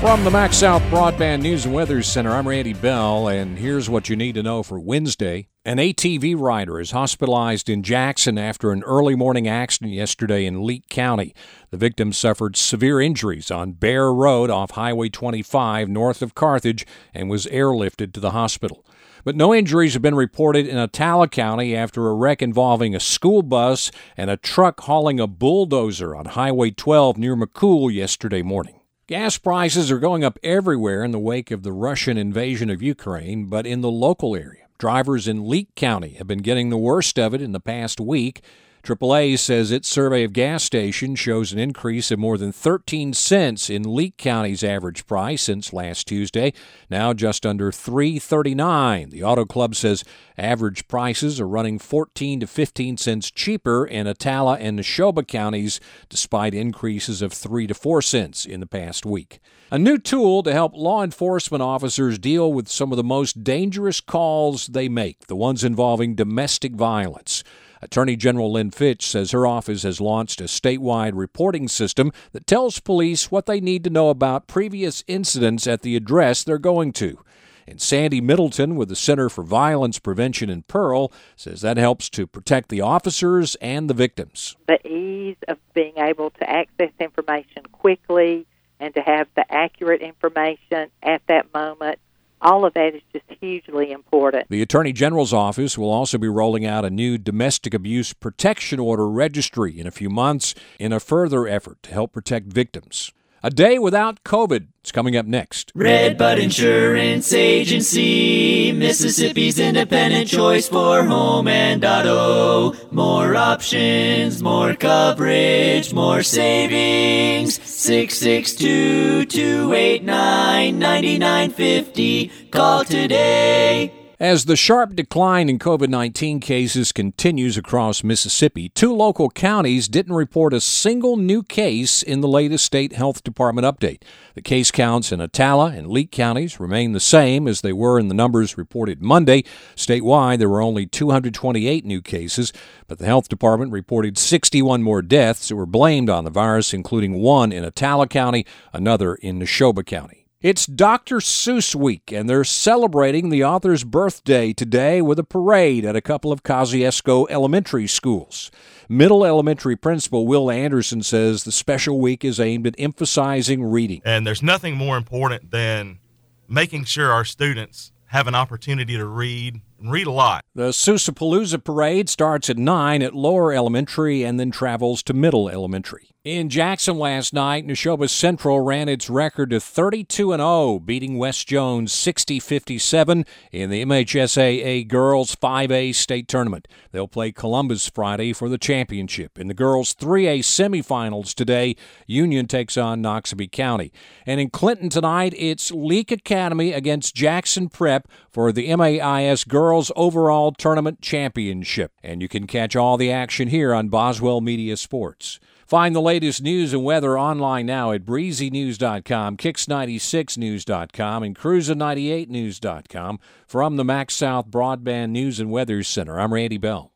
From the MaxxSouth Broadband News and Weather Center, I'm Randy Bell, and here's what you need to know for Wednesday. An ATV rider is hospitalized in Jackson after an early morning accident yesterday in Leake County. The victim suffered severe injuries on Bear Road off Highway 25 north of Carthage and was airlifted to the hospital. But no injuries have been reported in Attala County after a wreck involving a school bus and a truck hauling a bulldozer on Highway 12 near McCool yesterday morning. Gas prices are going up everywhere in the wake of the Russian invasion of Ukraine, but in the local area, drivers in Leake County have been getting the worst of it in the past week. AAA says its survey of gas stations shows an increase of more than 13 cents in Leake County's average price since last Tuesday, now just under 3.39. The Auto Club says average prices are running 14 to 15 cents cheaper in Attala and Neshoba counties, despite increases of 3 to 4 cents in the past week. A new tool to help law enforcement officers deal with some of the most dangerous calls they make, the ones involving domestic violence. Attorney General Lynn Fitch says her office has launched a statewide reporting system that tells police what they need to know about previous incidents at the address they're going to. And Sandy Middleton with the Center for Violence Prevention in Pearl says that helps to protect the officers and the victims. The ease of being able to access information quickly and to have the accurate information at that moment all of that is just hugely important. The Attorney General's office will also be rolling out a new domestic abuse protection order registry in a few months in a further effort to help protect victims. A day without COVID is coming up next. Redbud Insurance Agency, Mississippi's independent choice for home and auto. More options, more coverage, more savings. 662 289 9950. Call today. As the sharp decline in COVID 19 cases continues across Mississippi, two local counties didn't report a single new case in the latest state health department update. The case counts in Attala and Leake counties remain the same as they were in the numbers reported Monday. Statewide, there were only 228 new cases, but the health department reported 61 more deaths that were blamed on the virus, including one in Attala County, another in Neshoba County. It's Dr. Seuss Week, and they're celebrating the author's birthday today with a parade at a couple of Kosciusko elementary schools. Middle Elementary Principal Will Anderson says the special week is aimed at emphasizing reading. And there's nothing more important than making sure our students have an opportunity to read and read a lot. The Seussapalooza parade starts at 9 at Lower Elementary and then travels to Middle Elementary. In Jackson last night, Neshoba Central ran its record to 32 0, beating West Jones 60 57 in the MHSAA Girls 5A State Tournament. They'll play Columbus Friday for the championship. In the girls 3A semifinals today, Union takes on Noxubee County. And in Clinton tonight, it's Leake Academy against Jackson Prep for the MAIS Girls Overall Tournament Championship. And you can catch all the action here on Boswell Media Sports. Find the latest news and weather online now at breezynews.com, kicks96news.com, and cruiser98news.com. From the MaxxSouth Broadband News and Weather Center, I'm Randy Bell.